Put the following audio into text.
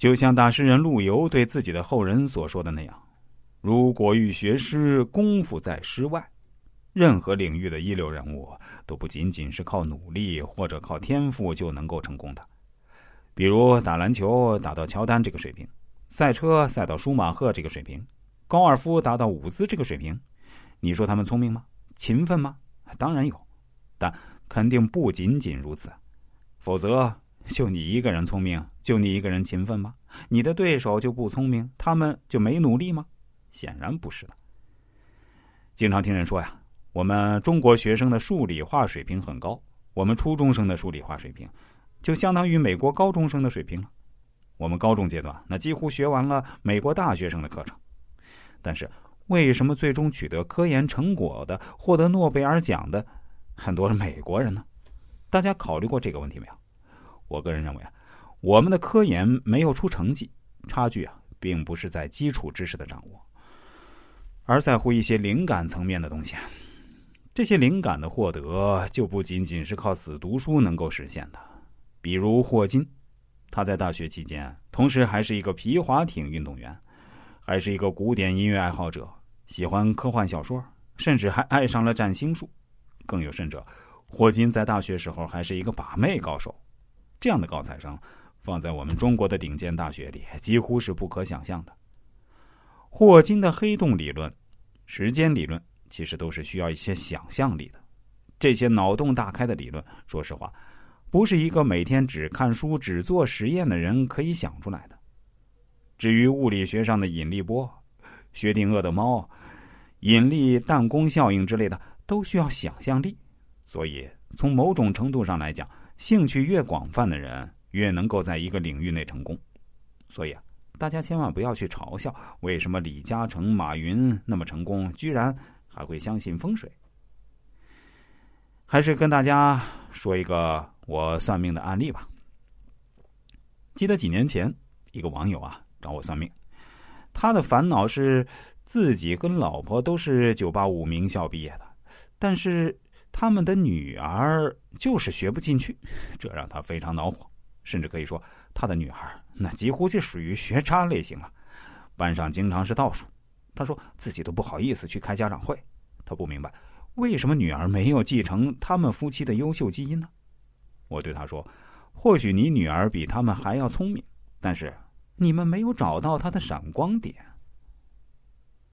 就像大诗人陆游对自己的后人所说的那样：“如果欲学诗，功夫在诗外。”任何领域的一流人物都不仅仅是靠努力或者靠天赋就能够成功的。比如打篮球打到乔丹这个水平，赛车赛到舒马赫这个水平，高尔夫达到伍兹这个水平，你说他们聪明吗？勤奋吗？当然有，但肯定不仅仅如此。否则，就你一个人聪明，就你一个人勤奋吗？你的对手就不聪明，他们就没努力吗？显然不是的。经常听人说呀。我们中国学生的数理化水平很高，我们初中生的数理化水平就相当于美国高中生的水平了。我们高中阶段那几乎学完了美国大学生的课程，但是为什么最终取得科研成果的、获得诺贝尔奖的很多是美国人呢？大家考虑过这个问题没有？我个人认为啊，我们的科研没有出成绩，差距啊，并不是在基础知识的掌握，而在乎一些灵感层面的东西。这些灵感的获得就不仅仅是靠死读书能够实现的。比如霍金，他在大学期间，同时还是一个皮划艇运动员，还是一个古典音乐爱好者，喜欢科幻小说，甚至还爱上了占星术。更有甚者，霍金在大学时候还是一个把妹高手。这样的高材生，放在我们中国的顶尖大学里，几乎是不可想象的。霍金的黑洞理论、时间理论。其实都是需要一些想象力的，这些脑洞大开的理论，说实话，不是一个每天只看书、只做实验的人可以想出来的。至于物理学上的引力波、薛定谔的猫、引力弹弓效应之类的，都需要想象力。所以，从某种程度上来讲，兴趣越广泛的人，越能够在一个领域内成功。所以啊，大家千万不要去嘲笑为什么李嘉诚、马云那么成功，居然。还会相信风水？还是跟大家说一个我算命的案例吧。记得几年前，一个网友啊找我算命，他的烦恼是自己跟老婆都是九八五名校毕业的，但是他们的女儿就是学不进去，这让他非常恼火。甚至可以说，他的女儿那几乎就属于学渣类型了，班上经常是倒数。他说自己都不好意思去开家长会，他不明白为什么女儿没有继承他们夫妻的优秀基因呢？我对他说：“或许你女儿比他们还要聪明，但是你们没有找到她的闪光点。”